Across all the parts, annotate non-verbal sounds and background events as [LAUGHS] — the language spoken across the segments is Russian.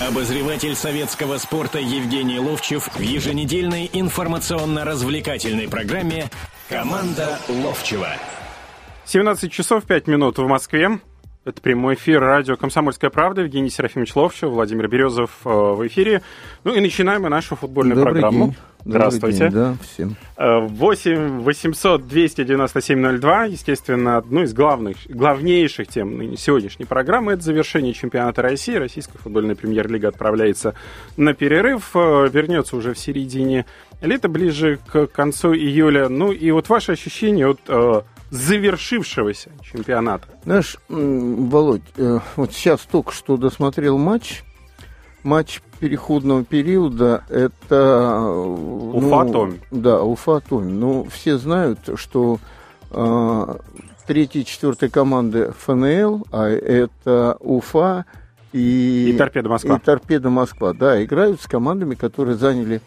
Обозреватель советского спорта Евгений Ловчев в еженедельной информационно-развлекательной программе «Команда Ловчева». 17 часов 5 минут в Москве. Это прямой эфир радио «Комсомольская правда». Евгений Серафимович Ловчев, Владимир Березов э, в эфире. Ну и начинаем мы нашу футбольную Добрый программу. День. Здравствуйте. День, да, всем. Э, 8 800 297 02. Естественно, одну из главных, главнейших тем сегодняшней программы – это завершение чемпионата России. Российская футбольная премьер-лига отправляется на перерыв. э, Вернется уже в середине лета, ближе к концу июля. Ну и вот ваши ощущения от э, завершившегося чемпионата. Знаешь, Володь, э, вот сейчас только что досмотрел матч. Матч переходного периода это... э, Уфа-Томи. Да, Уфа-Томи. Ну, все знают, что э, третья и четвертая команды ФНЛ, а это Уфа и... И Торпедо Москва. И Торпедо Москва, да, играют с командами, которые заняли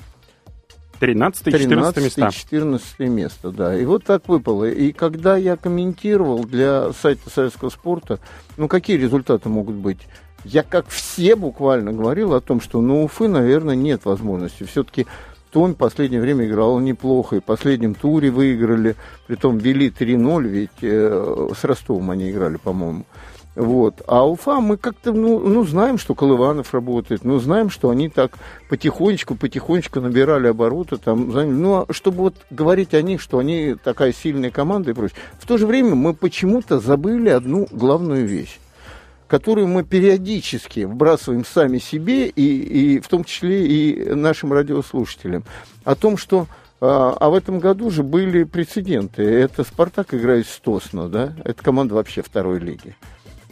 13 и 14 места. 14 место, да. И вот так выпало. И когда я комментировал для сайта советского спорта, ну, какие результаты могут быть? Я, как все, буквально говорил о том, что ну, Уфы, наверное, нет возможности. Все-таки Томь в последнее время играл неплохо, и в последнем туре выиграли, притом вели 3-0, ведь э, с Ростовом они играли, по-моему. Вот. А Уфа, мы как-то, ну, ну, знаем, что Колыванов работает, ну, знаем, что они так потихонечку, потихонечку набирали обороты, там, ну, а чтобы вот говорить о них, что они такая сильная команда и прочее. В то же время мы почему-то забыли одну главную вещь которую мы периодически вбрасываем сами себе, и, и в том числе и нашим радиослушателям, о том, что а, а в этом году же были прецеденты. Это «Спартак» играет с Тосно, да? Это команда вообще второй лиги.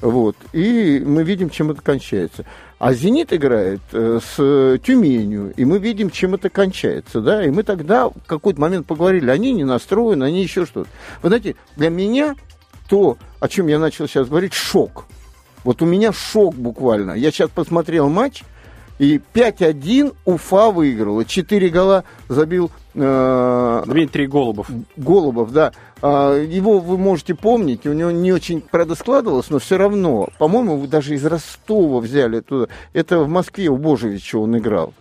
Вот. И мы видим, чем это кончается. А «Зенит» играет э, с Тюменью, и мы видим, чем это кончается, да? И мы тогда в какой-то момент поговорили, они не настроены, они еще что-то. Вы знаете, для меня то, о чем я начал сейчас говорить, шок. Вот у меня шок буквально. Я сейчас посмотрел матч, и 5-1 Уфа выиграла. Четыре гола забил э, Дмитрий Голубов. Голубов, да. А, его вы можете помнить, у него не очень, правда, складывалось, но все равно. По-моему, вы даже из Ростова взяли туда. Это в Москве у Божевича он играл.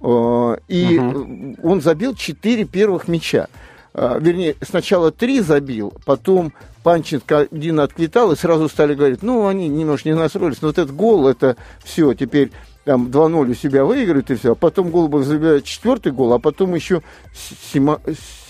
А, И Мгм. он забил четыре первых мяча. А, Вернее, сначала три забил, потом Панченко один отквитал, и сразу стали говорить, ну, они немножко не настроились, но вот этот гол, это все, теперь там 2-0 у себя выиграют и все. А потом Голубов забивает четвертый гол, а потом еще Сима-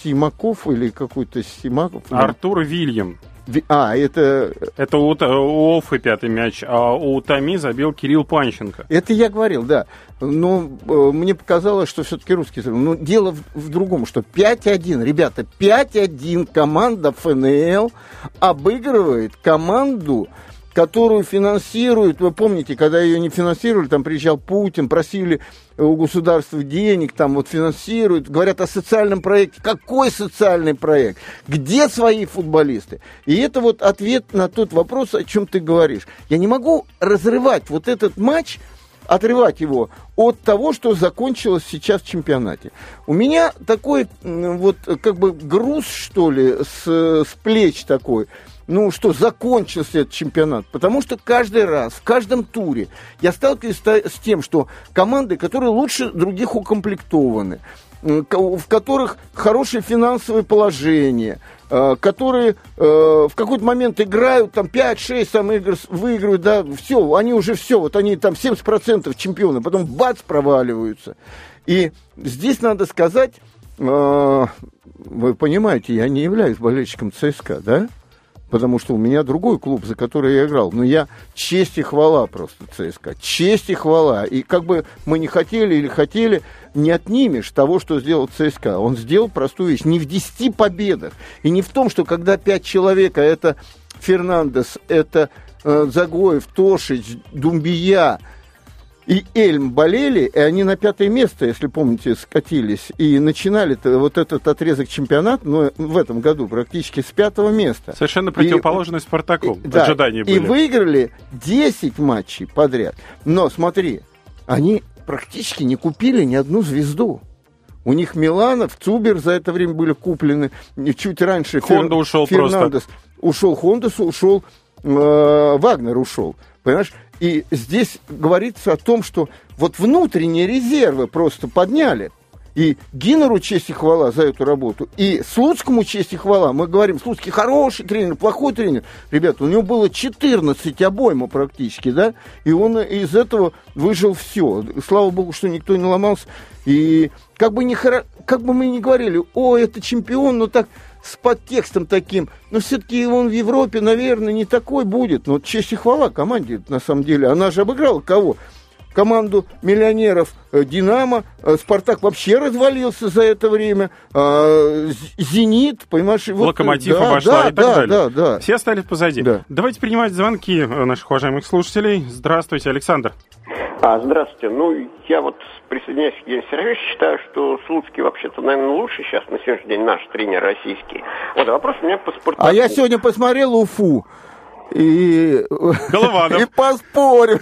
Симаков или какой-то Симаков. Артур Вильям. Ви- А, это, Это у, у Офы пятый мяч, а у Томи забил Кирилл Панченко. это я говорил, да. Но э, мне показалось, что все-таки русский. забил. Но дело в, в другом, что 5-1, ребята, 5-1 команда ФНЛ обыгрывает команду, которую финансируют, вы помните, когда ее не финансировали, там приезжал Путин, просили у государства денег, там вот финансируют, говорят о социальном проекте. Какой социальный проект? Где свои футболисты? И это вот ответ на тот вопрос, о чем ты говоришь. Я не могу разрывать вот этот матч, отрывать его от того, что закончилось сейчас в чемпионате. У меня такой вот как бы груз, что ли, с, с плеч такой. Ну что, закончился этот чемпионат. Потому что каждый раз, в каждом туре я сталкиваюсь ста- с тем, что команды, которые лучше других укомплектованы, в которых хорошее финансовое положение, э, которые э, в какой-то момент играют, там 5-6 там игр выигрывают, да, все, они уже все, вот они там 70% чемпионы, потом бац, проваливаются. И здесь надо сказать, э, вы понимаете, я не являюсь болельщиком ЦСКА, да? Потому что у меня другой клуб, за который я играл. Но я честь и хвала просто ЦСКА. Честь и хвала. И как бы мы не хотели или хотели, не отнимешь того, что сделал ЦСКА. Он сделал простую вещь. Не в 10 победах. И не в том, что когда 5 человек, а это Фернандес, это э, Загоев, Тошич, Думбия, и Эльм болели, и они на пятое место, если помните, скатились. И начинали вот этот отрезок чемпионата, ну, в этом году практически с пятого места. Совершенно противоположный Спартаку. И- да, Ожидания и были. выиграли 10 матчей подряд. Но смотри, они практически не купили ни одну звезду. У них Миланов, Цубер за это время были куплены. И Чуть раньше Хонда ушел Фернандес ушел, Хондес ушел, э, Вагнер ушел. Понимаешь? И здесь говорится о том, что вот внутренние резервы просто подняли. И Гиннеру честь и хвала за эту работу. И Слуцкому честь и хвала. Мы говорим, Слуцкий хороший тренер, плохой тренер. Ребята, у него было 14 обойма практически, да? И он из этого выжил все. Слава богу, что никто не ломался. И как бы, не хоро... как бы мы ни говорили, о, это чемпион, но так с подтекстом таким. Но все-таки он в Европе, наверное, не такой будет. Но честь и хвала команде, на самом деле. Она же обыграла кого? команду миллионеров э, «Динамо». Э, «Спартак» вообще развалился за это время. А, «Зенит», понимаешь? Вот, «Локомотив» да, обошла да, и так да, далее. Да, да. Все остались позади. Да. Давайте принимать звонки э, наших уважаемых слушателей. Здравствуйте, Александр. А, здравствуйте. Ну, я вот присоединяюсь к Евгению Сергеевичу, считаю, что Слуцкий вообще-то, наверное, лучший сейчас на сегодняшний день наш тренер российский. Вот, а вопрос у меня по спорту. А я сегодня посмотрел Уфу и... Голованов. [LAUGHS] И поспорим.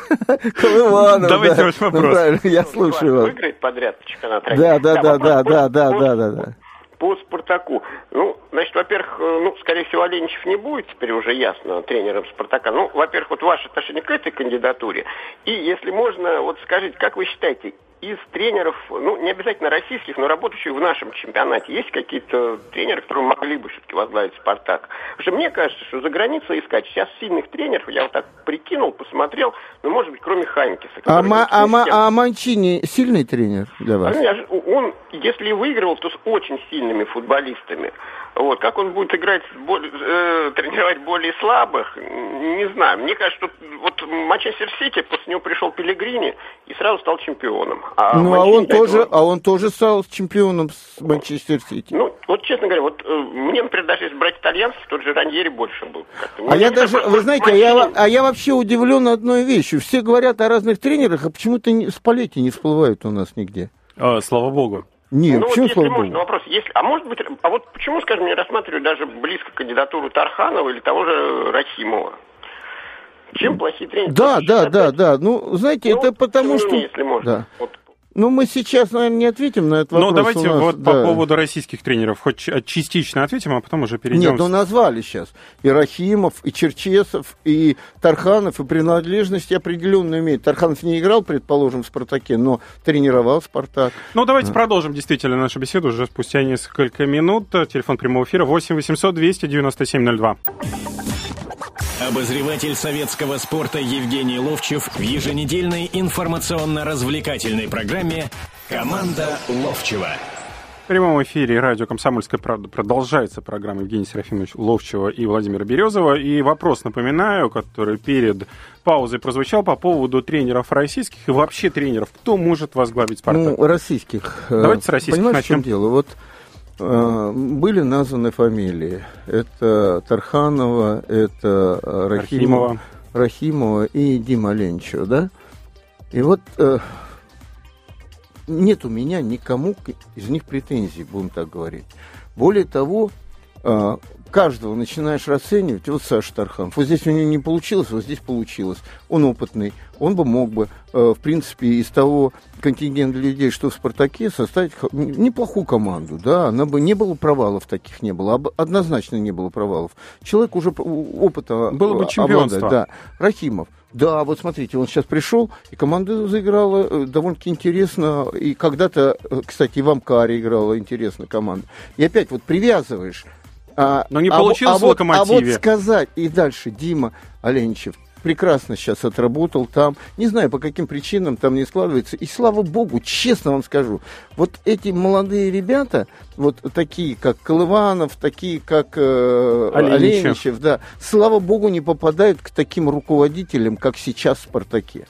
Голованов, Давайте да. ваш вопрос. Ну, я слушаю вас. Выиграет подряд чемпионат России. Да, да, да, да, да, да, да, да, да. По Спартаку. Ну, значит, во-первых, э, ну, скорее всего, Оленичев не будет, теперь уже ясно, тренером Спартака. Ну, во-первых, вот ваше отношение к этой кандидатуре. И, если можно, вот скажите, как вы считаете, из тренеров, ну, не обязательно российских, но работающих в нашем чемпионате, есть какие-то тренеры, которые могли бы все-таки возглавить «Спартак»? Потому что мне кажется, что за границей искать сейчас сильных тренеров, я вот так прикинул, посмотрел, ну, может быть, кроме Хайнкиса. А, ма, а, ма, а Манчини сильный тренер для вас? А, он, если выигрывал, то с очень сильными футболистами. Вот, как он будет играть, более, э, тренировать более слабых, не знаю. Мне кажется, что вот Манчестер Сити, после него пришел Пелегрини и сразу стал чемпионом. А ну, а он, тоже, а он тоже стал чемпионом с Манчестер Сити. Ну, вот честно говоря, вот э, мне, например, даже если брать итальянский, тот же Раньери больше был. А я даже, вы знаете, а я, а я вообще удивлен одной вещью. Все говорят о разных тренерах, а почему-то Спалетти не всплывают у нас нигде. А, слава богу. Нет, ну, почему, вот, если можно, вопрос, если, а может быть, а вот почему, скажем, не рассматривают даже близко кандидатуру Тарханова или того же Рахимова? Чем плохие тренеры? Да, да, да, да. Ну, знаете, ну, это потому что... Если можно. Да. Вот ну, мы сейчас, наверное, не ответим на этот вопрос. Ну, давайте нас, вот да. по поводу российских тренеров хоть частично ответим, а потом уже перейдем. Нет, ну назвали сейчас. И Рахимов, и Черчесов, и Тарханов, и принадлежность определенно имеет. Тарханов не играл, предположим, в «Спартаке», но тренировал «Спартак». Ну, давайте а. продолжим действительно нашу беседу уже спустя несколько минут. Телефон прямого эфира 8 800 297 02. Обозреватель советского спорта Евгений Ловчев в еженедельной информационно-развлекательной программе «Команда Ловчева». В прямом эфире радио «Комсомольская правда» продолжается программа Евгения Серафимовича Ловчева и Владимира Березова. И вопрос, напоминаю, который перед паузой прозвучал по поводу тренеров российских и вообще тренеров. Кто может возглавить «Спартак»? Ну, российских. Давайте с российских Понимаете, начнем. в чем дело? Вот Э, были названы фамилии. Это Тарханова, это Рахимова, Рахимова и Дима Ленчева, да? И вот э, нет у меня никому из них претензий, будем так говорить. Более того, э, каждого начинаешь расценивать, вот Саша Тарханов, вот здесь у него не получилось, вот здесь получилось. Он опытный, он бы мог бы, э, в принципе, из того контингента людей, что в «Спартаке», составить неплохую команду, да, она бы не было провалов таких не было, однозначно не было провалов. Человек уже опыта Было бы чемпионство. Обладает, да. Рахимов. Да, вот смотрите, он сейчас пришел, и команда заиграла э, довольно-таки интересно. И когда-то, э, кстати, и в Амкаре играла интересно команда. И опять вот привязываешь а, Но не а, получилось а, в локомотиве. А вот сказать и дальше Дима Оленичев прекрасно сейчас отработал там. Не знаю, по каким причинам там не складывается. И слава богу, честно вам скажу, вот эти молодые ребята, вот такие, как Колыванов, такие, как э, Оленичев. Оленичев, да, слава богу, не попадают к таким руководителям, как сейчас в «Спартаке».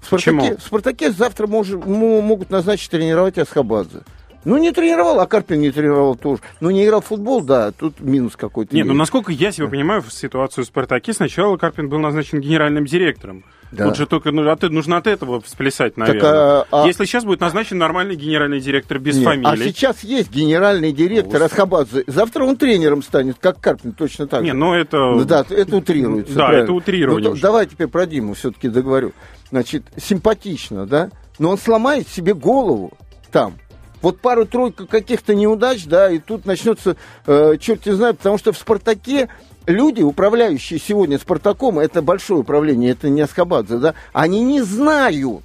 В «Спартаке», Почему? в «Спартаке» завтра мож, могут назначить тренировать Асхабадзе. Ну, не тренировал, а Карпин не тренировал тоже. Ну, не играл в футбол, да, тут минус какой-то. Нет, ну, насколько я себя понимаю, в ситуацию в «Спартаке» сначала Карпин был назначен генеральным директором. Да. Тут же только ну, от, нужно от этого сплясать, наверное. Так, а, а... Если сейчас будет назначен нормальный генеральный директор без Нет, фамилии. А сейчас есть генеральный директор ну, Асхабадзе. Завтра он тренером станет, как Карпин, точно так Не, же. ну это... Ну, да, это утрируется. Да, правильно. это утрирование. Ну, давай теперь про Диму все-таки договорю. Значит, симпатично, да? Но он сломает себе голову там Вот пару-тройку каких-то неудач, да, и тут начнется э, черт не знает, потому что в «Спартаке» люди, управляющие сегодня «Спартаком», это большое управление, это не Аскабадзе, да, они не знают,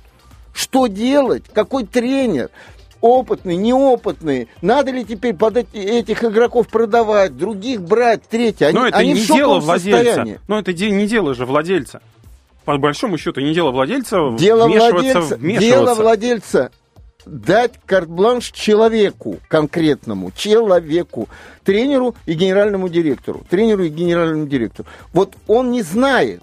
что делать, какой тренер, опытный, неопытный. Надо ли теперь под этих игроков продавать, других брать, третье? Они, Но это они не в дело владельца. состоянии. Но это не дело же владельца. По большому счету, не дело владельца Дело вмешиваться, владельца, вмешиваться. дело владельца дать карт-бланш человеку конкретному, человеку, тренеру и генеральному директору. Тренеру и генеральному директору. Вот он не знает,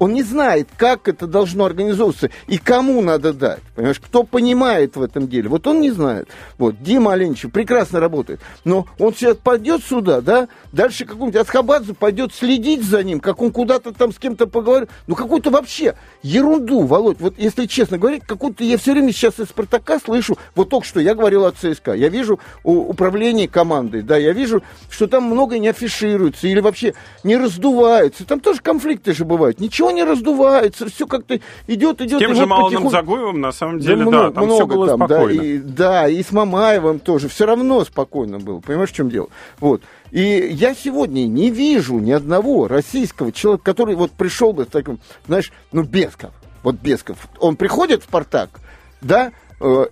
он не знает, как это должно организовываться и кому надо дать. Понимаешь, кто понимает в этом деле. Вот он не знает. Вот, Дима Оленичев прекрасно работает. Но он сейчас пойдет сюда, да, дальше какой-нибудь Асхабадзе пойдет следить за ним, как он куда-то там с кем-то поговорит. Ну, какую-то вообще ерунду, Володь. Вот если честно говорить, какую-то я все время сейчас из Спартака слышу, вот только что я говорил о ЦСКА, я вижу управление командой, да, я вижу, что там многое не афишируется или вообще не раздувается. Там тоже конфликты же бывают. Ничего не раздувается, все как-то идет, идет. Тем и же вот Малоном потихоньку- Загоевым, на самом деле, да, много, там все много было там, да, спокойно. и, да, и с Мамаевым тоже. Все равно спокойно было. Понимаешь, в чем дело? Вот. И я сегодня не вижу ни одного российского человека, который вот пришел бы с таким, знаешь, ну, Бесков. Вот Бесков. Он приходит в «Спартак», да,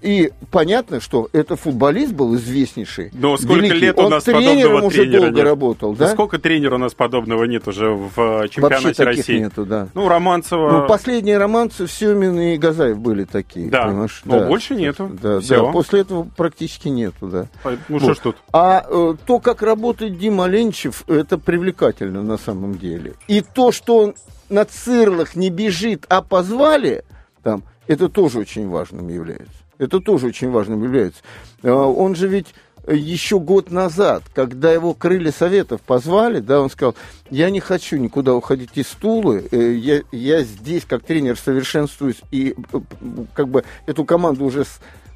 и понятно, что это футболист был известнейший. Но сколько великий. лет у Он нас тренером подобного уже тренера долго нет? работал, Да да? сколько тренера у нас подобного нет уже в э, Вообще чемпионате таких России? нету, да. Ну, Романцева... Ну, последние романцы Семин и Газаев были такие. Да, понимаешь? но больше нету. Да, Всё. да, после этого практически нету, да. Ну, что Вот. ж тут? А э, то, как работает Дима Ленчев, это привлекательно на самом деле. И то, что он на цирлах не бежит, а позвали, там, это тоже очень важным является. Это тоже очень важным является. Э, он же ведь еще год назад, когда его крылья советов позвали, да, он сказал, я не хочу никуда уходить из Тулы, э, я, я здесь как тренер совершенствуюсь, и э, как бы эту команду уже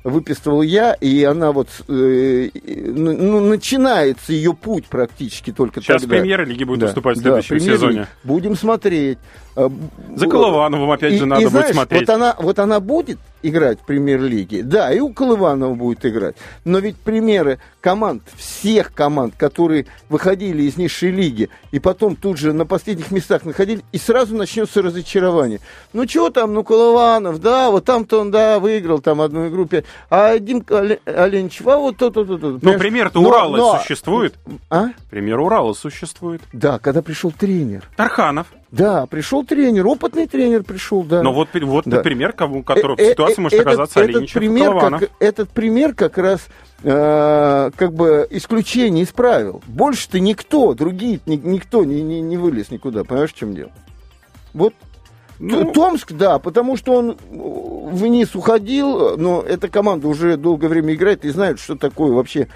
выписывал я, и она вот, э, ну, ну, начинается ее путь практически только Сейчас тогда. премьер-лиги будет Да, выступать в да, следующем премьер-лиги. сезоне. Будем смотреть. А, За Колывановым, опять и- же, и надо знаешь, будет смотреть. Вот она, вот она будет играть в премьер-лиге, да, и у Колыванова будет играть. Но ведь примеры команд, всех команд, которые выходили из низшей лиги, и потом тут же на последних местах находили, и сразу начнется разочарование. Ну, что там, ну, Колыванов, да, вот там-то он, да, выиграл там одну игру, пять. а Димка Оле- Оленичев, а вот то-то, то-то. Ну, Понимаешь? пример-то Но- Урала но- существует. А? Пример Урала существует. Да, когда пришел тренер. Тарханов. Да, пришел тренер, опытный тренер пришел, да. Но вот, вот Да. пример, кому, которого в Э, э, ситуации э, может этот- оказаться этот пример, как, этот пример как раз э, как бы исключение из правил. Больше-то никто, другие ни- никто не, не, не вылез никуда. Понимаешь, в чем дело? Вот Ну, Томск, да, потому что он э, вниз уходил, но эта команда уже долгое время играет и знают, что такое вообще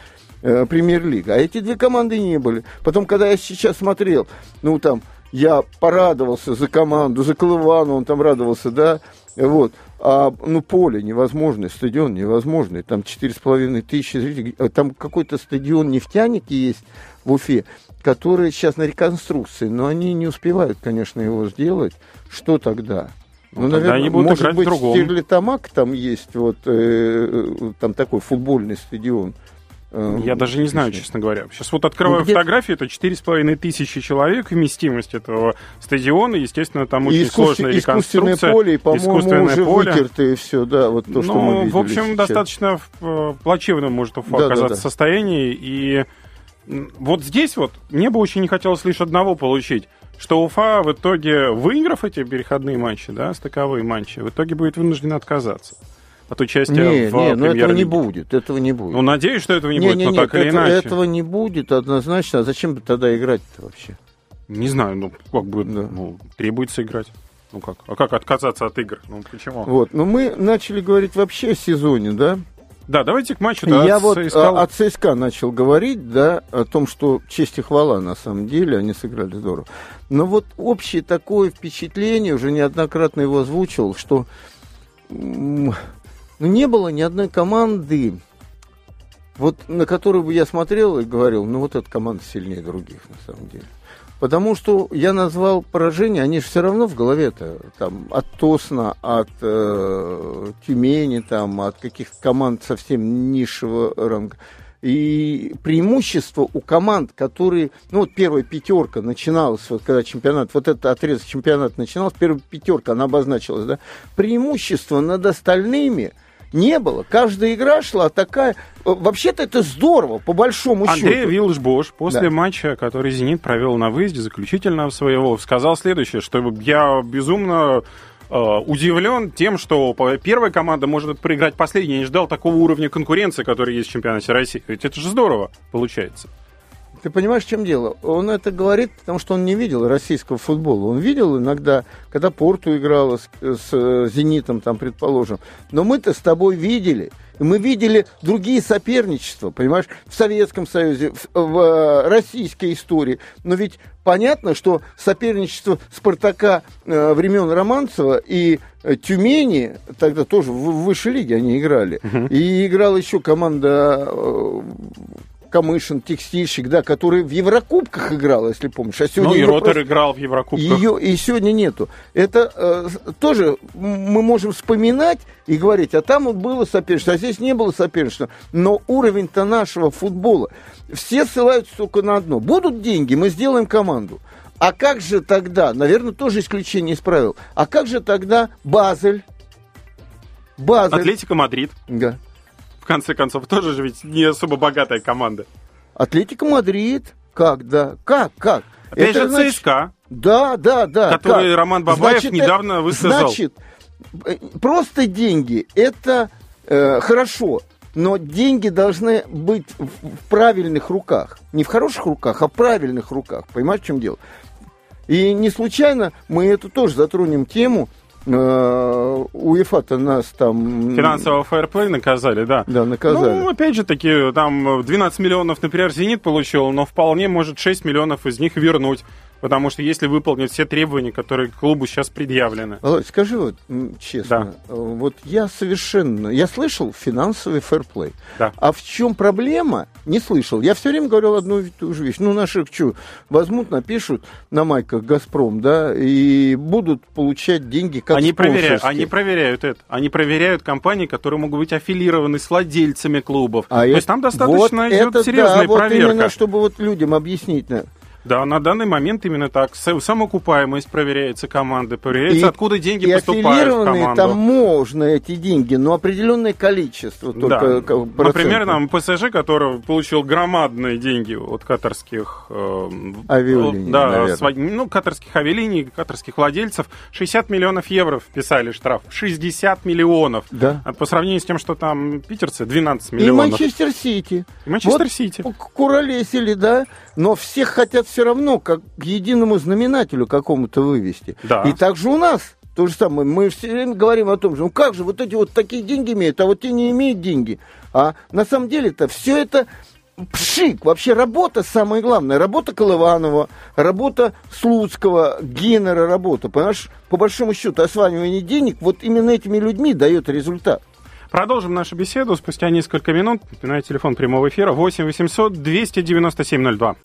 э, премьер-лига. А эти две команды не были. Потом, когда я сейчас смотрел, ну там, я порадовался за команду, за Колывану, он там радовался, да, вот. А, ну, поле невозможное, стадион невозможный, там четыре с половиной тысячи зрителей. А Там какой-то стадион нефтяники есть в Уфе, который сейчас на реконструкции, но они не успевают, конечно, его сделать. Что тогда? Ну, тогда они будут может в быть, другом. Стерлитамак там есть, вот, э, э, там такой футбольный стадион. Э, Я даже не знаю, честно говоря. Сейчас вот открываю Ну, где- фотографии, это 4,5 тысячи человек, вместимость этого стадиона. Естественно, там И очень искусстве- сложная искусственное реконструкция. поле, и, по-моему, искусственное уже поле. вытертое все, да, вот то, что мы ну, видели в общем, сейчас. достаточно в э, плачевном может Уфа Да, да, оказаться да. состоянии. И вот здесь вот мне бы очень не хотелось лишь одного получить, что Уфа в итоге, выиграв эти переходные матчи, да, стыковые матчи, в итоге будет вынуждена отказаться от участия Не, в не, ну этого не будет, этого не будет. Ну, надеюсь, что этого не, не, будет, не, но нет, так или это- иначе. этого не будет однозначно. А зачем бы тогда играть-то вообще? Не знаю, ну, как бы, Да. ну, требуется играть. Ну как? А как отказаться от игр? Ну почему? Вот, но мы начали говорить вообще о сезоне, да? Да, давайте к матчу. да, Я с вот ЦСКА. от ЦСКА начал говорить, да, о том, что честь и хвала на самом деле, они сыграли здорово. Но вот общее такое впечатление, уже неоднократно его озвучивал, что ну, не было ни одной команды, вот на которую бы я смотрел и говорил, ну вот эта команда сильнее других на самом деле. Потому что я назвал поражение, они же все равно в голове-то, там, от Тосна, от э, Тюмени, там, от каких-то команд совсем низшего ранга. И преимущество у команд, которые, ну вот первая пятерка начиналась, вот когда чемпионат, вот этот отрезок чемпионата начинался, первая пятерка, она обозначилась, да, преимущество над остальными – не было. Каждая игра шла такая... Э, вообще-то это здорово, по большому Андрей счету. Андрей Виллш-Бош после да. матча, который «Зенит» провел на выезде, заключительного своего, сказал следующее, что я безумно э, удивлен тем, что первая команда может проиграть последней. Я не ждал такого уровня конкуренции, который есть в чемпионате России. Ведь это же здорово получается. Ты понимаешь, в чем дело? Он это говорит, потому что он не видел российского футбола. Он видел иногда, когда Порту играла с, с э, «Зенитом», там, предположим. Но мы-то с тобой видели. Мы видели другие соперничества, понимаешь, в Советском Союзе, в, в э, российской истории. Но ведь понятно, что соперничество Спартака э, времен Романцева и э, Тюмени, тогда тоже в, в высшей лиге они играли. И играла еще команда э, Камышин, текстильщик, да, который в Еврокубках играл, если помнишь. А сегодня ну, и Ротер просто... играл в Еврокубках. Ее и сегодня нету. Это э, тоже мы можем вспоминать и говорить, а там вот было соперничество, а здесь не было соперничества. Но уровень-то нашего футбола, все ссылаются только на одно. Будут деньги, мы сделаем команду. А как же тогда, наверное, тоже исключение из правил, а как же тогда Базель? Базель. Атлетика Мадрид. Да в конце концов, тоже же ведь не особо богатая команда. Атлетика Мадрид. Как, да? Как, как? Опять Это, же значит... ЦСКА. Да, да, да. Который как? Роман Бабаев значит, недавно э, высказал. Значит, э, просто деньги – это э, хорошо, но деньги должны быть в, правильных руках. Не в хороших руках, а в правильных руках. Понимаешь, в чем дело? И не случайно мы эту тоже затронем тему – УЕФА-то нас там... Финансового фэрплей наказали, да. Да, наказали. Ну, опять же таки, там 12 миллионов, например, «Зенит» получил, но вполне может 6 миллионов из них вернуть. Потому что если выполнить все требования, которые клубу сейчас предъявлены. Володь, скажи вот честно, да. вот я совершенно, я слышал финансовый фэрплей, да. а в чем проблема, не слышал. Я все время говорил одну и ту же вещь. Ну, наши что, возьмут, напишут на майках «Газпром», да, и будут получать деньги как они проверяют, они проверяют это. Они проверяют компании, которые могут быть аффилированы с владельцами клубов. А То это, есть там достаточно вот идет это, серьезная да, проверка. Вот именно, чтобы вот людям объяснить, да, на данный момент именно так. Самоокупаемость проверяется команды, проверяется, и, откуда деньги и поступают в команду. там можно эти деньги, но определенное количество только. Да. Например, нам ПСЖ, который получил громадные деньги от катарских... Э, авиалиний, Да, св... ну, катарских авиалиний, катарских владельцев. 60 миллионов евро вписали штраф. 60 миллионов. Да. А по сравнению с тем, что там питерцы, 12 миллионов. И Манчестер Сити. И Манчестер Сити. Вот куролесили, да? но всех хотят все равно как к единому знаменателю какому-то вывести. Да. И также у нас то же самое. Мы все время говорим о том же, ну как же вот эти вот такие деньги имеют, а вот те не имеют деньги. А на самом деле-то все это пшик. Вообще работа самое главное. Работа Колыванова, работа Слуцкого, Геннера работа. Понимаешь, по большому счету осваивание денег вот именно этими людьми дает результат. Продолжим нашу беседу спустя несколько минут. Напоминаю, телефон прямого эфира 8 800 297 02.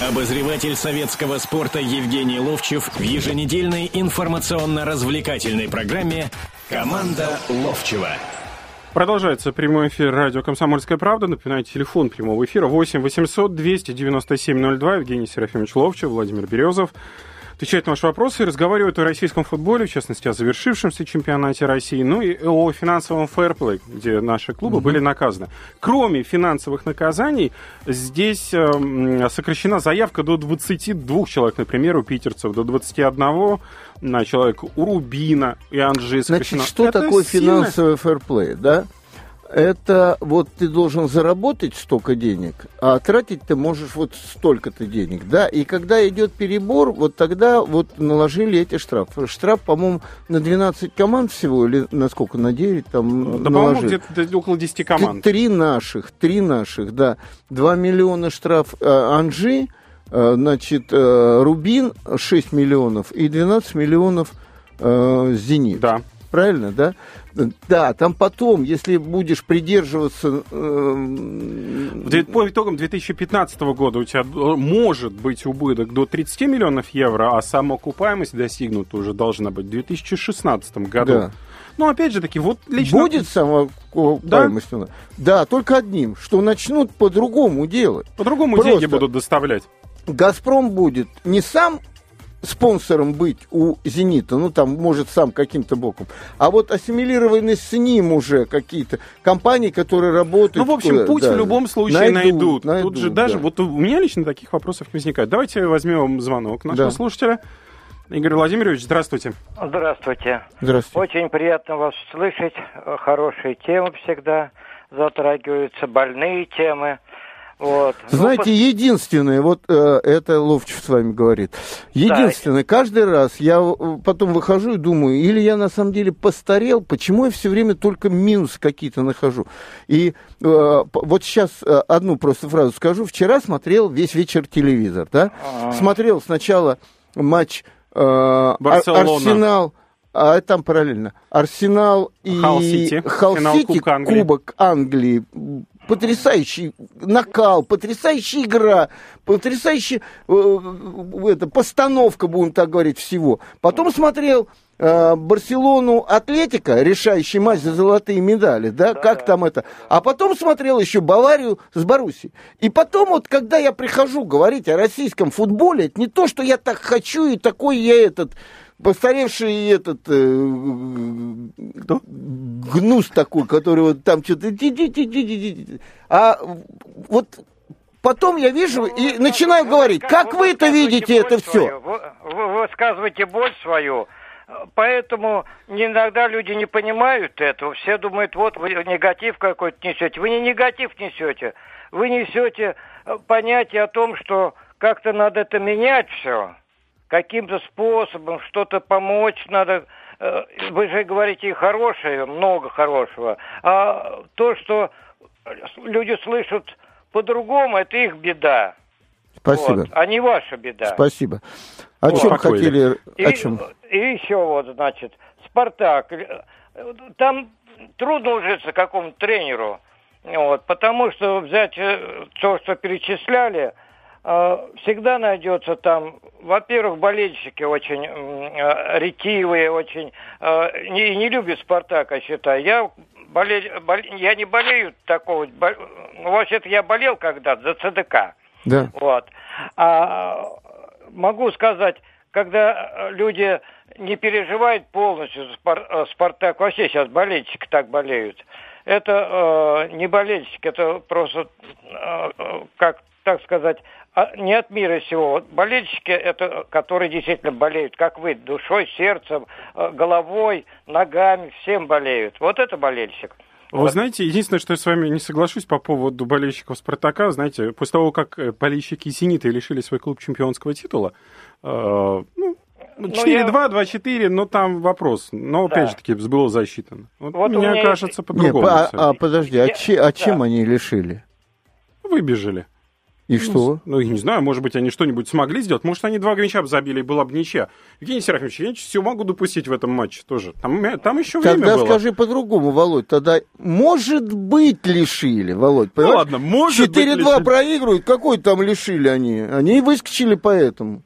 Обозреватель советского спорта Евгений Ловчев в еженедельной информационно-развлекательной программе «Команда Ловчева». Продолжается прямой эфир радио «Комсомольская правда». Напоминаю, телефон прямого эфира 8 800 297 02. Евгений Серафимович Ловчев, Владимир Березов отвечает на ваши вопросы и разговаривает о российском футболе, в частности, о завершившемся чемпионате России, ну и о финансовом фэрплей, где наши клубы угу. были наказаны. Кроме финансовых наказаний, здесь э, сокращена заявка до 22 человек, например, у питерцев, до 21 на человека у Рубина и Анжи сокращена. Значит, что Это такое сильно... финансовый фэрплей, да? Это вот ты должен заработать столько денег, а тратить ты можешь вот столько-то денег, да, и когда идет перебор, вот тогда вот наложили эти штрафы. Штраф, по-моему, на 12 команд всего, или на сколько, на 9 там Да, по-моему, где-то около 10 команд. Три наших, три наших, да. 2 миллиона штраф э, Анжи, э, значит, э, Рубин 6 миллионов и 12 миллионов э, Зенит. Да. правильно, да? Да, там потом, если будешь придерживаться... Э, по итогам 2015 года у тебя может быть убыток до 30 миллионов евро, а самоокупаемость достигнута уже должна быть в 2016 году. Да. Ну, опять же таки, вот лично... Будет самоокупаемость? Да? да, только одним, что начнут по-другому делать. По-другому деньги будут доставлять. «Газпром» будет не сам спонсором быть у «Зенита», ну, там, может, сам каким-то боком, а вот ассимилированные с ним уже какие-то компании, которые работают... Ну, в общем, путь да, в любом случае найдут. найдут. найдут Тут же даже, да. вот у меня лично таких вопросов возникает. Давайте возьмем звонок нашего да. слушателя. Игорь Владимирович, здравствуйте. Здравствуйте. Здравствуйте. Очень приятно вас слышать. Хорошие темы всегда затрагиваются, больные темы. Вот. Ну, Знаете, ну, единственное, вот э, это Ловчев с вами говорит, единственное, да. каждый раз я э, потом выхожу и думаю, или я на самом деле постарел, почему я все время только минусы какие-то нахожу. И э, вот сейчас э, одну просто фразу скажу. Вчера смотрел весь вечер телевизор, да? А-а-а. Смотрел сначала матч э, Арсенал а там параллельно. Арсенал и Халл-Сити, Халл-Сити Кубок Англии потрясающий накал, потрясающая игра, потрясающая э, это, постановка, будем так говорить, всего. Потом смотрел э, Барселону Атлетика, решающий матч за золотые медали, да, да как да. там это. А потом смотрел еще Баварию с Боруссией. И потом вот, когда я прихожу говорить о российском футболе, это не то, что я так хочу и такой я этот постаревший этот э, Кто? Гнус такой, который вот там что-то... А вот потом я вижу ну, и вы, начинаю вы, говорить, вы, как вы это видите это все? Вы, вы высказываете боль свою, поэтому иногда люди не понимают этого. Все думают, вот вы негатив какой-то несете. Вы не негатив несете, вы несете понятие о том, что как-то надо это менять все каким-то способом что-то помочь надо. Э, вы же говорите хорошее, много хорошего. А то, что люди слышат по-другому, это их беда. Спасибо. Вот, а не ваша беда. Спасибо. О вот. чем хотели? И, о чем? И еще вот, значит, Спартак. Там трудно ужиться какому-то тренеру. Вот, потому что взять э, то, что перечисляли, всегда найдется там, во-первых, болельщики очень э, ретивые, очень э, не, не любят Спартака, считаю. Я боле, бол, я не болею такого, бол, ну, вообще-то я болел когда-то за ЦДК. Да. Вот. А могу сказать, когда люди не переживают полностью за Спар, Спартак, вообще сейчас болельщики так болеют. Это э, не болельщик, это просто, э, как так сказать, а не от мира сего. Вот болельщики, это которые действительно болеют, как вы, душой, сердцем, э, головой, ногами, всем болеют. Вот это болельщик. Вы вот. знаете, единственное, что я с вами не соглашусь по поводу болельщиков «Спартака», знаете, после того, как э, болельщики «Зенита» лишили свой клуб чемпионского титула, э, ну, 4-2, я... 2-4, но там вопрос. Но, да. опять же таки, было засчитано. Вот, вот мне кажется, есть... по-другому. Не, а, а, подожди, а, че, а чем да. они лишили? Выбежали. И ну, что? Ну, я не знаю, может быть, они что-нибудь смогли сделать. Может, они два мяча забили, и была бы ничья. Евгений Серафимович, я все могу допустить в этом матче тоже. Там, там еще время Тогда было. скажи по-другому, Володь. Тогда, может быть, лишили, Володь. Ну, ладно, может 4-2 проигрывают. Какой там лишили они? Они и выскочили поэтому.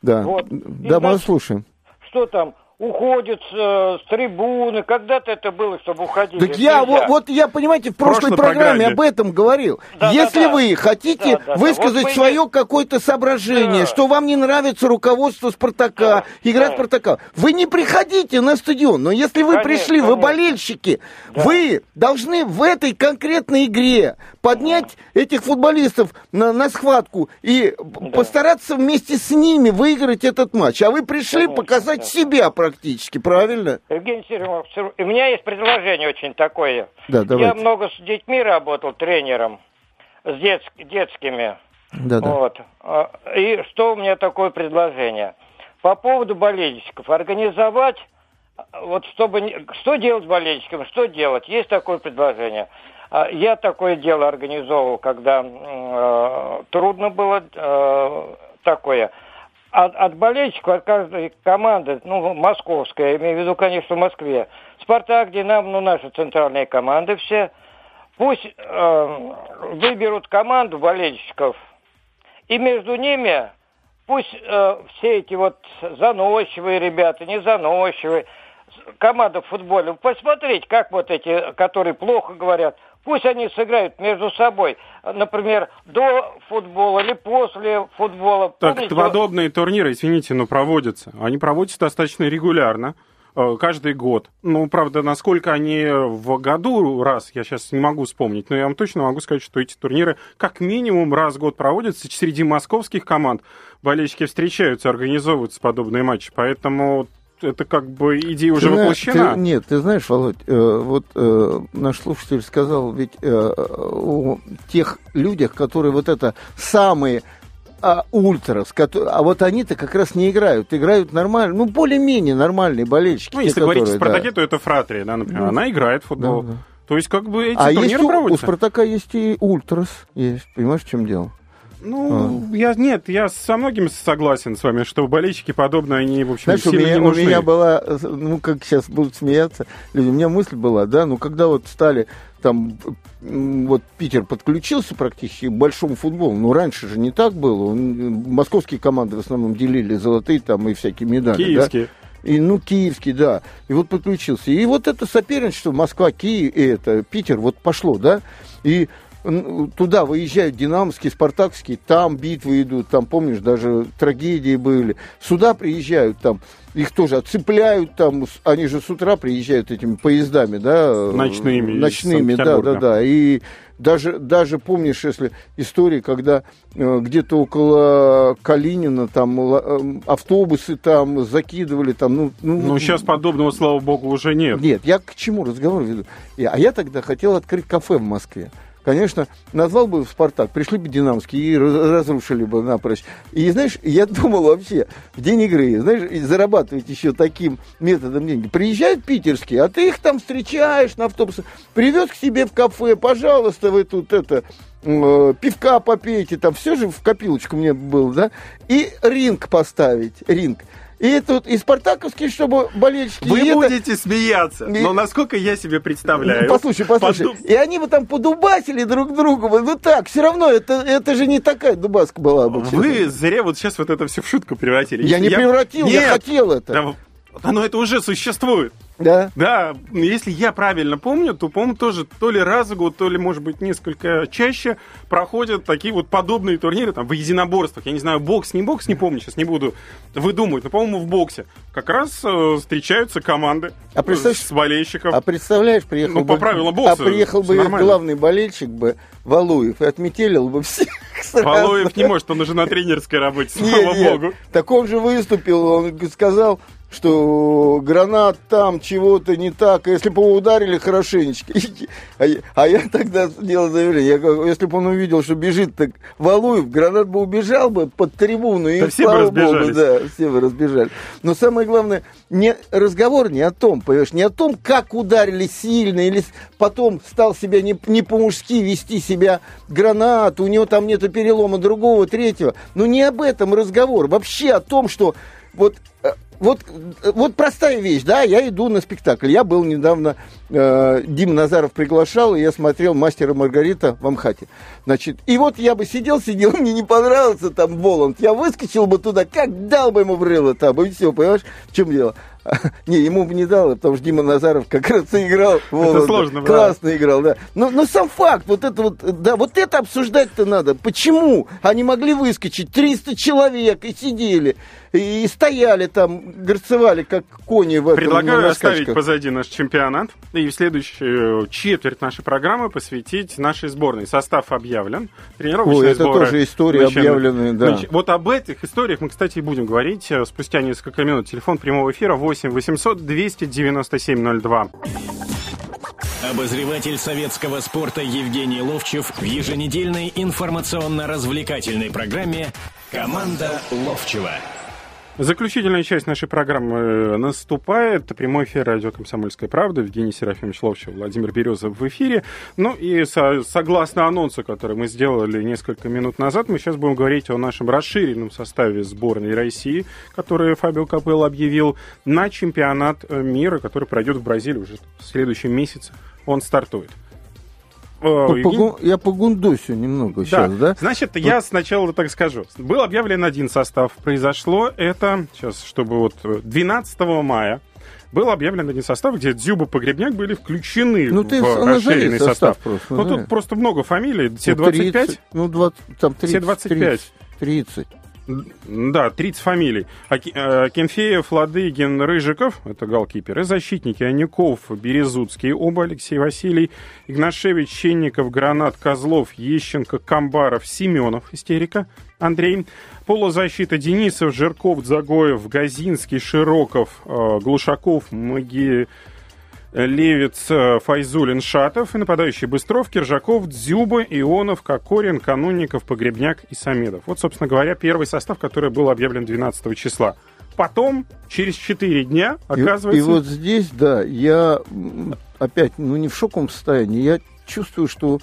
Да, вот. да, мы слушаем. Что там? Уходит э, с трибуны. Когда-то это было, чтобы уходили. Так я, вот, вот я, понимаете, в прошлой, прошлой программе, программе об этом говорил. Да, Если да, вы хотите да, да, высказать вот свое не... какое-то соображение, да. что вам не нравится руководство Спартака, да, игра да. Спартака, вы не приходите на стадион. Но если вы конечно, пришли, конечно. вы болельщики, да. вы должны в этой конкретной игре поднять да. этих футболистов на, на схватку и да. постараться вместе с ними выиграть этот матч. А вы пришли конечно, показать да. себя, практически, правильно? Евгений Сергеевич, у меня есть предложение очень такое. Да, давайте. Я много с детьми работал тренером, с детс, детскими. Да, да. Вот. А, и что у меня такое предложение? По поводу болельщиков. Организовать, вот чтобы... Что делать болельщикам, что делать? Есть такое предложение. А, я такое дело организовывал, когда э, трудно было э, такое от, от болельщиков, от каждой команды, ну, московская, я имею в виду, конечно, в Москве, Спартак, Динамо, ну, наши центральные команды все, пусть э, выберут команду болельщиков, и между ними пусть э, все эти вот заносчивые ребята, не заносчивые, команда в футболе, посмотреть, как вот эти, которые плохо говорят, пусть они сыграют между собой, например, до футбола или после футбола. Так, Помните, подобные турниры, извините, но проводятся. Они проводятся достаточно регулярно э, каждый год. Ну, правда, насколько они в году раз, я сейчас не могу вспомнить, но я вам точно могу сказать, что эти турниры как минимум раз в год проводятся. Среди московских команд болельщики встречаются, организовываются подобные матчи. Поэтому это как бы идея уже ты воплощена. Ты, нет, ты знаешь, Володь, э, вот э, наш слушатель сказал, ведь э, о тех людях, которые вот это самые а, ультрас, которые, а вот они-то как раз не играют, играют нормально, ну, более-менее нормальные болельщики. Ну, если говорить о Спартаке, да. то это Фратрия, да, например, ну, она играет в футбол. Да, да. То есть, как бы эти а турниры есть у, проводятся. у Спартака есть и ультрас, есть, понимаешь, в чем дело? Ну, а. я нет, я со многими согласен с вами, что болельщики подобные, они, в общем, Знаешь, сильно у меня, не нужны. У меня была, ну, как сейчас будут смеяться люди, у меня мысль была, да, ну, когда вот стали там вот Питер подключился практически к большому футболу. Ну, раньше же не так было. Московские команды в основном делили золотые там и всякие медали. Киевские. Да? И, ну, киевский, да. И вот подключился. И вот это соперничество Москва, Киев, и это Питер, вот пошло, да. И туда выезжают динамовские, спартакские, там битвы идут, там, помнишь, даже трагедии были. Сюда приезжают, там, их тоже отцепляют, там, они же с утра приезжают этими поездами, да? Ночными. Ночными, да, да, да. И даже, даже помнишь, если истории, когда э, где-то около Калинина там э, автобусы там закидывали там, ну, ну... Ну, сейчас подобного, слава богу, уже нет. Нет, я к чему разговор веду? А я тогда хотел открыть кафе в Москве конечно, назвал бы в «Спартак», пришли бы динамовские и разрушили бы напрочь. И, знаешь, я думал вообще, в день игры, знаешь, зарабатывать еще таким методом деньги. Приезжают питерские, а ты их там встречаешь на автобусе, привез к себе в кафе, пожалуйста, вы тут это, э, пивка попейте, там все же в копилочку мне было, да, и ринг поставить, ринг. И тут и спартаковские, чтобы болельщики... Вы будете это... смеяться, и... но насколько я себе представляю... Послушай, послушай. Подум... И они бы там подубасили друг другу. Ну так, все равно, это, это же не такая дубаска была бы. Вы зря вот сейчас вот это все в шутку превратили. Я не превратил, Нет. я хотел это. Да, оно это уже существует. Да. Да, если я правильно помню, то, по-моему, тоже то ли раз в год, то ли, может быть, несколько чаще проходят такие вот подобные турниры там в единоборствах. Я не знаю, бокс, не бокс, не помню, сейчас не буду выдумывать, но, по-моему, в боксе как раз э, встречаются команды а представляешь, с болельщиков. А представляешь, приехал ну, бы... по правилам бокса. А приехал бы нормально. главный болельщик бы, Валуев, и отметелил бы всех [LAUGHS] Валуев не может, он уже на тренерской работе, слава нет, богу. Так он же выступил, он сказал, что гранат там чего-то не так, а если бы его ударили хорошенечко. [LAUGHS] А я, а я тогда делал заявление, я если бы он увидел, что бежит так Валуев, гранат бы убежал бы под трибуну, и да все бы разбежались. Богу, да, все бы разбежали. Но самое главное, не, разговор не о том, понимаешь, не о том, как ударили сильно, или потом стал себя не, не по-мужски вести себя гранат, у него там нету перелома другого, третьего. Но не об этом разговор, вообще о том, что вот э, вот, вот простая вещь, да, я иду на спектакль. Я был недавно, э, Дим Назаров приглашал, и я смотрел «Мастера Маргарита» в Амхате. Значит, и вот я бы сидел, сидел, [LAUGHS] мне не понравился там Воланд. Я выскочил бы туда, как дал бы ему в рыло там, и все, понимаешь, в чем дело? [LAUGHS] Не, ему бы не дало, потому что Дима Назаров как раз играл. Это сложно, Классно играл, да. Но, но сам факт, вот это вот, да, вот это обсуждать-то надо. Почему они могли выскочить 300 человек и сидели, и стояли там, горцевали, как кони в этом Предлагаю оставить позади наш чемпионат и в следующую четверть нашей программы посвятить нашей сборной. Состав объявлен. Тренировочная Ой, это сборы тоже истории объявленные, да. Вот об этих историях мы, кстати, будем говорить э, спустя несколько минут. Телефон прямого эфира 8 800 297 02. Обозреватель советского спорта Евгений Ловчев в еженедельной информационно-развлекательной программе «Команда Ловчева». Заключительная часть нашей программы наступает. Прямой эфир радио «Комсомольская правда». Евгений Серафимович Ловчев, Владимир Березов в эфире. Ну и со, согласно анонсу, который мы сделали несколько минут назад, мы сейчас будем говорить о нашем расширенном составе сборной России, который Фабио Капелло объявил на чемпионат мира, который пройдет в Бразилии уже в следующем месяце. Он стартует. По, по, я по Гундосю немного да. сейчас, да? Значит, я сначала так скажу. Был объявлен один состав. Произошло это, сейчас, чтобы вот 12 мая был объявлен один состав, где Дзюба Погребняк были включены ну, ты в расширенный состав. состав просто, ну, тут просто много фамилий. Все ну, 25? 30, ну, 20, там 30, все 25. 30. 30. Да, 30 фамилий. Э, Кенфеев, Ладыгин, Рыжиков, это голкипер, защитники Анюков, Березуцкий, оба Алексей Василий, Игнашевич, Щенников, Гранат, Козлов, Ещенко, Камбаров, Семенов, истерика, Андрей, полузащита Денисов, Жирков, Загоев, Газинский, Широков, э, Глушаков, Маги... Левец, э, Файзулин, Шатов и нападающие Быстров, Киржаков, Дзюба, Ионов, Кокорин, Канунников, Погребняк и Самедов. Вот, собственно говоря, первый состав, который был объявлен 12 числа. Потом, через 4 дня, оказывается... И, и вот здесь, да, я опять, ну не в шоковом состоянии, я чувствую, что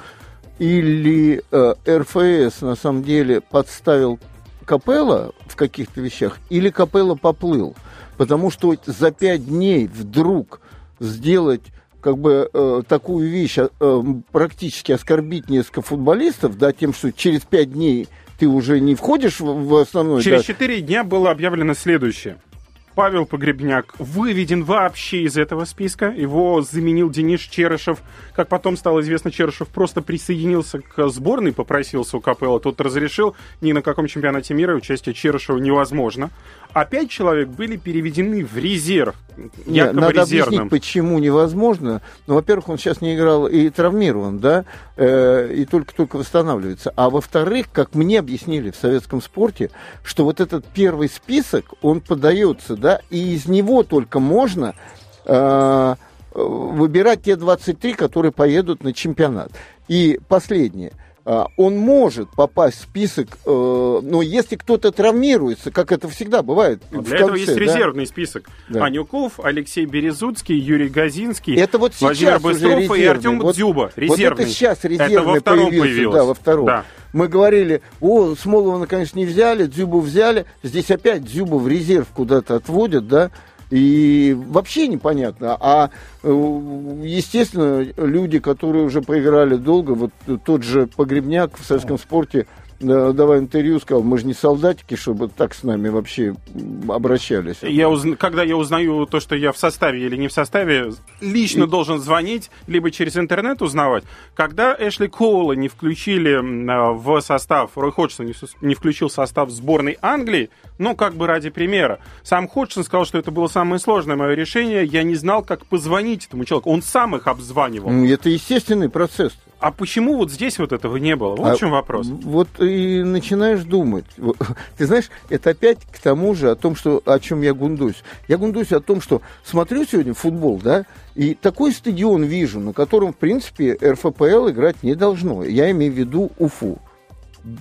или э, РФС на самом деле подставил Капелла в каких-то вещах, или Капелла поплыл. Потому что за пять дней вдруг сделать как бы э, такую вещь, э, практически оскорбить несколько футболистов, да, тем, что через пять дней ты уже не входишь в, в основной... Через четыре да. дня было объявлено следующее. Павел Погребняк выведен вообще из этого списка. Его заменил Денис Черышев. Как потом стало известно, Черышев просто присоединился к сборной, попросился у Капелла. Тот разрешил. Ни на каком чемпионате мира участие Черышева невозможно. А пять человек были переведены в резерв. Нет, надо резервным. объяснить, почему невозможно. Ну, во-первых, он сейчас не играл и травмирован, да, э, и только-только восстанавливается. А во-вторых, как мне объяснили в советском спорте, что вот этот первый список, он подается, да, и из него только можно э, выбирать те 23, которые поедут на чемпионат. И последнее – он может попасть в список, э, но если кто-то травмируется, как это всегда бывает. Но для конце, этого есть да? резервный список. Да. Анюков, Алексей Березуцкий, Юрий Газинский, это вот Владимир Быстров и Артем вот, Дзюба. Резервный. Вот это сейчас резервный это во втором появился. Да, во втором. Да. Мы говорили, о, Смолова, конечно, не взяли, Дзюбу взяли. Здесь опять Дзюбу в резерв куда-то отводят, да. И вообще непонятно. А, э, естественно, люди, которые уже поиграли долго, вот тот же Погребняк в советском спорте давая интервью, сказал, мы же не солдатики, чтобы так с нами вообще обращались. Я уз... Когда я узнаю то, что я в составе или не в составе, лично И... должен звонить, либо через интернет узнавать. Когда Эшли Коула не включили в состав, Рой Ходжсон не включил состав сборной Англии, ну, как бы ради примера. Сам Ходжсон сказал, что это было самое сложное мое решение. Я не знал, как позвонить этому человеку. Он сам их обзванивал. Это естественный процесс. А почему вот здесь вот этого не было? Вот а, в чем вопрос. Вот и начинаешь думать. [LAUGHS] Ты знаешь, это опять к тому же о том, что, о чем я гундусь. Я гундусь о том, что смотрю сегодня футбол, да, и такой стадион вижу, на котором, в принципе, РФПЛ играть не должно. Я имею в виду Уфу.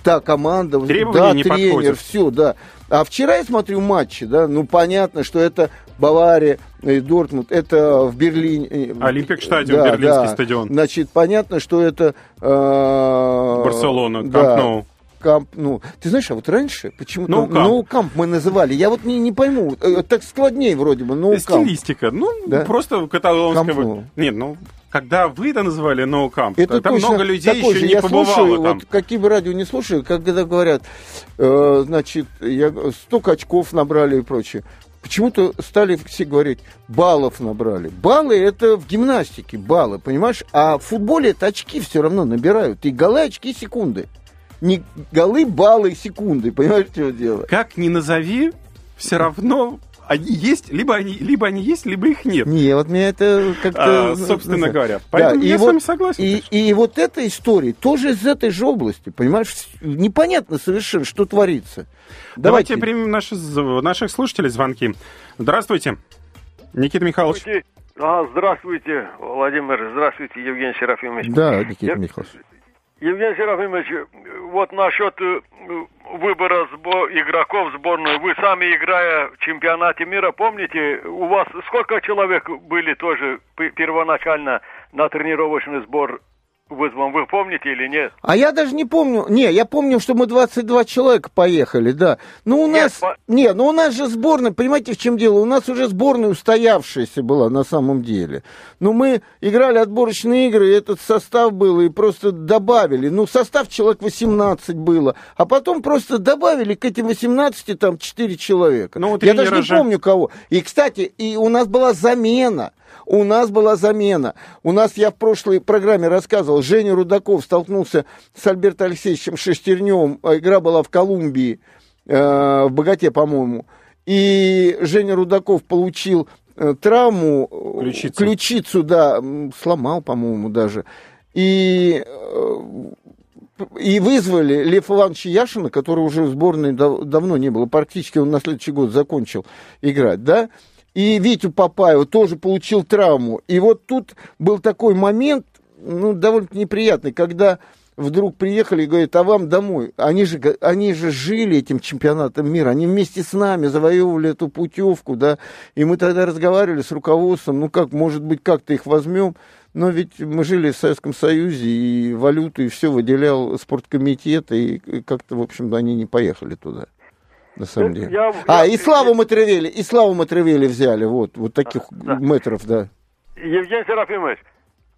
Да, команда, Требования да, не тренер, подходят. все, да. А вчера я смотрю матчи, да, ну понятно, что это Бавария, Дортмунд, это в Берлине. Э, Олимпик стадион, да, берлинский да. стадион. Значит, понятно, что это... Э, Барселона, Камп да, Ноу. Камп, ну, ты знаешь, а вот раньше почему-то no Камп мы называли. Я вот не, не пойму, э, так складнее вроде бы, No Стилистика, ну, да? просто каталонская. Camp Нет, ну, когда вы это называли No Camp, это там много людей еще же. не я побывало слушаю, там. Вот, какие бы радио не слушаю, когда говорят, э, значит, я, столько очков набрали и прочее почему-то стали все говорить, баллов набрали. Баллы это в гимнастике, баллы, понимаешь? А в футболе это очки все равно набирают. И голы, очки, секунды. Не голы, баллы, секунды. Понимаешь, что дело? Как ни назови, все равно они есть, либо они, либо они есть, либо их нет. Не, вот мне это как-то... А, собственно говоря. Поэтому да, я и с вот, вами согласен. И, и вот эта история тоже из этой же области, понимаешь? Непонятно совершенно, что творится. Давайте, Давайте примем наши, наших слушателей звонки. Здравствуйте, Никита Михайлович. А, здравствуйте, Владимир, здравствуйте, Евгений Серафимович. Да, Никита я, Михайлович. Евгений Серафимович, вот насчет э, выбора сбор, игроков сборной, вы сами играя в чемпионате мира, помните, у вас сколько человек были тоже первоначально на тренировочный сбор вызван, вы помните или нет? А я даже не помню. Не, я помню, что мы 22 человека поехали, да. Ну, у нас... Нет, не, ну у нас же сборная, понимаете, в чем дело? У нас уже сборная устоявшаяся была на самом деле. Ну, мы играли отборочные игры, и этот состав был, и просто добавили. Ну, состав человек 18 было. А потом просто добавили к этим 18 там 4 человека. Ну, вот я даже не же... помню кого. И, кстати, и у нас была замена. У нас была замена. У нас, я в прошлой программе рассказывал, Женя Рудаков столкнулся с Альбертом Алексеевичем Шестерневым. А игра была в Колумбии, э, в Богате, по-моему. И Женя Рудаков получил э, травму, э, ключицу. ключицу, да, сломал, по-моему, даже. И э, и вызвали Лев Ивановича Яшина, который уже в сборной дав- давно не было, практически он на следующий год закончил играть, да, и Витю Папаева тоже получил травму. И вот тут был такой момент, ну, довольно неприятный, когда вдруг приехали и говорят, а вам домой. Они же, они же жили этим чемпионатом мира, они вместе с нами завоевывали эту путевку, да, и мы тогда разговаривали с руководством, ну как, может быть, как-то их возьмем, но ведь мы жили в Советском Союзе, и валюту, и все выделял спорткомитет, и как-то, в общем-то, они не поехали туда на самом деле. Я, а, я, и Славу я... Матравели, и Славу Матравели взяли, вот, вот таких да. метров, да. Евгений Серафимович,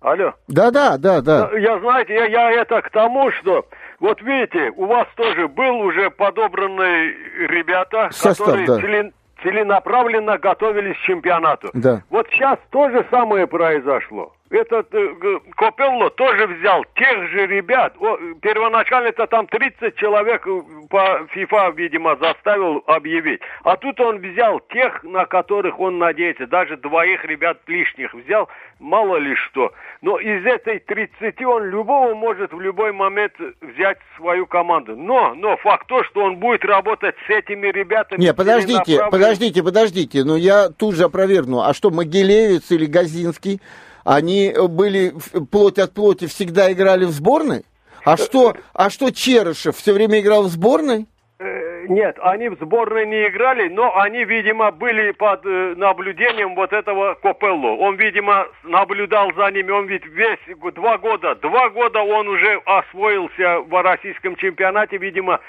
алло. Да, да, да, да. Я, знаете, я, я это к тому, что, вот видите, у вас тоже был уже подобранный ребята, Состав, которые да. член, целенаправленно готовились к чемпионату. Да. Вот сейчас то же самое произошло этот э, Копелло тоже взял тех же ребят. О, первоначально это там 30 человек э, по ФИФА, видимо, заставил объявить. А тут он взял тех, на которых он надеется. Даже двоих ребят лишних взял, мало ли что. Но из этой 30 он любого может в любой момент взять свою команду. Но, но факт то, что он будет работать с этими ребятами... Не, подождите, подождите, подождите. Но я тут же опровергну. А что, Могилевец или Газинский они были плоть от плоти всегда играли в сборной? А что, а что Черышев все время играл в сборной? Нет, они в сборной не играли, но они, видимо, были под э, наблюдением вот этого Копелло. Он, видимо, наблюдал за ними, он ведь весь два года, два года он уже освоился в российском чемпионате, видимо,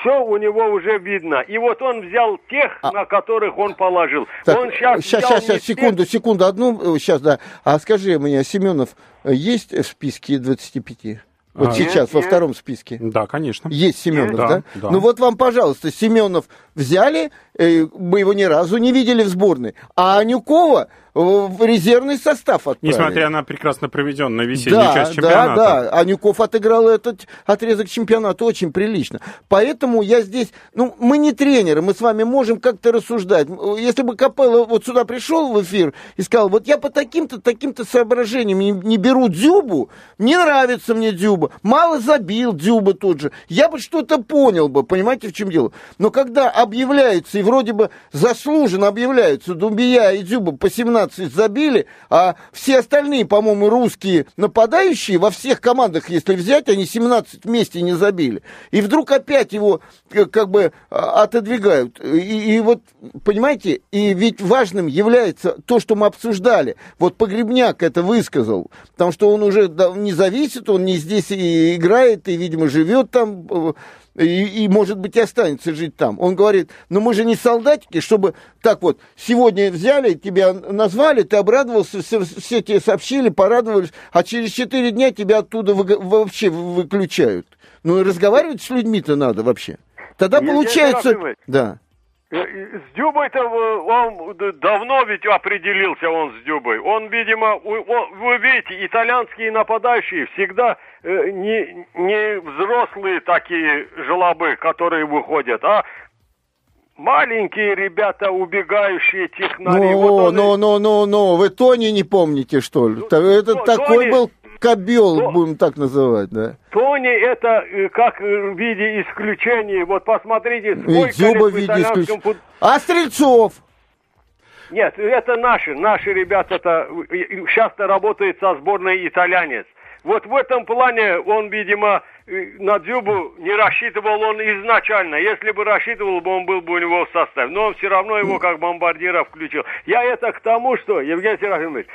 все у него уже видно. И вот он взял тех, а... на которых он положил. Так, он сейчас, сейчас, сейчас, сейчас, секунду, секунду, одну, сейчас, э, да. А скажи мне, Семенов есть в списке 25? Вот а, сейчас, нет, во втором списке. Да, конечно. Есть Семенов, да, да? да? Ну вот вам, пожалуйста, Семенов взяли, мы его ни разу не видели в сборной, а Анюкова в резервный состав отправили. Несмотря на прекрасно проведенную весеннюю да, часть чемпионата. Да, да, Анюков отыграл этот отрезок чемпионата очень прилично. Поэтому я здесь, ну, мы не тренеры, мы с вами можем как-то рассуждать. Если бы Капелло вот сюда пришел в эфир и сказал, вот я по таким-то, таким-то соображениям не, не беру Дзюбу, не нравится мне Дзюба, мало забил Дзюба тут же, я бы что-то понял бы, понимаете, в чем дело. Но когда объявляется, и вроде бы заслуженно объявляются Думбия и Дзюба по 17 12 забили, а все остальные, по-моему, русские нападающие во всех командах, если взять, они 17 вместе не забили. И вдруг опять его э, как бы а, отодвигают. И, и вот, понимаете, и ведь важным является то, что мы обсуждали. Вот Погребняк это высказал, потому что он уже не зависит, он не здесь и играет, и, видимо, живет там э, и, и, может быть, и останется жить там. Он говорит, ну мы же не солдатики, чтобы так вот, сегодня взяли, тебя назвали, ты обрадовался, все, все тебе сообщили, порадовались, а через четыре дня тебя оттуда вы, вообще выключают. Ну и разговаривать с людьми-то надо вообще. Тогда я, получается... Да. Э, с Дюбой-то э, он давно ведь определился он с Дюбой. Он, видимо, вы видите, итальянские нападающие всегда э, не, не взрослые такие желобы, которые выходят, а маленькие ребята, убегающие технари. Ну, вот ну, ну, ну, ну, вы Тони не помните, что ли? Ну, это ну, такой Тони... был кобел, То, будем так называть, да. Тони это э, как э, в виде исключения. Вот посмотрите, сколько Дзюба в виде исключения. Фут... А Стрельцов? Нет, это наши, наши ребята-то сейчас-то работает со сборной итальянец. Вот в этом плане он, видимо, э, на Дзюбу не рассчитывал он изначально. Если бы рассчитывал, бы он был бы у него в составе. Но он все равно его как бомбардира включил. Я это к тому, что, Евгений Серафимович,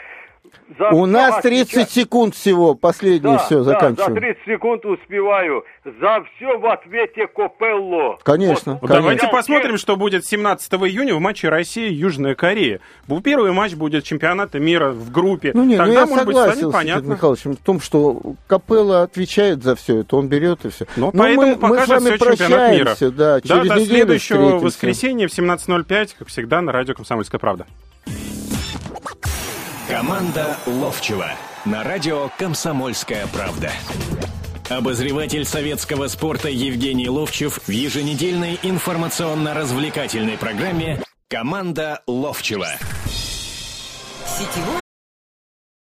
за У нас 30 отвечать... секунд всего, последнее да, все, заканчиваем. Да, за 30 секунд успеваю. За все в ответе Копелло. Конечно. Вот, конечно. Давайте посмотрим, что будет 17 июня в матче Россия-Южная Корея. Первый матч будет чемпионата мира в группе. Ну, не, Тогда, ну я может согласен быть, с понятно. Михайловичем в том, что Капелло отвечает за все это, он берет и все. Но, Но поэтому мы, мы с вами прощаемся. Да, через да, до следующего воскресенья в 17.05, как всегда, на радио «Комсомольская правда». Команда Ловчева на радио «Комсомольская правда». Обозреватель советского спорта Евгений Ловчев в еженедельной информационно-развлекательной программе «Команда Ловчева». Сетевой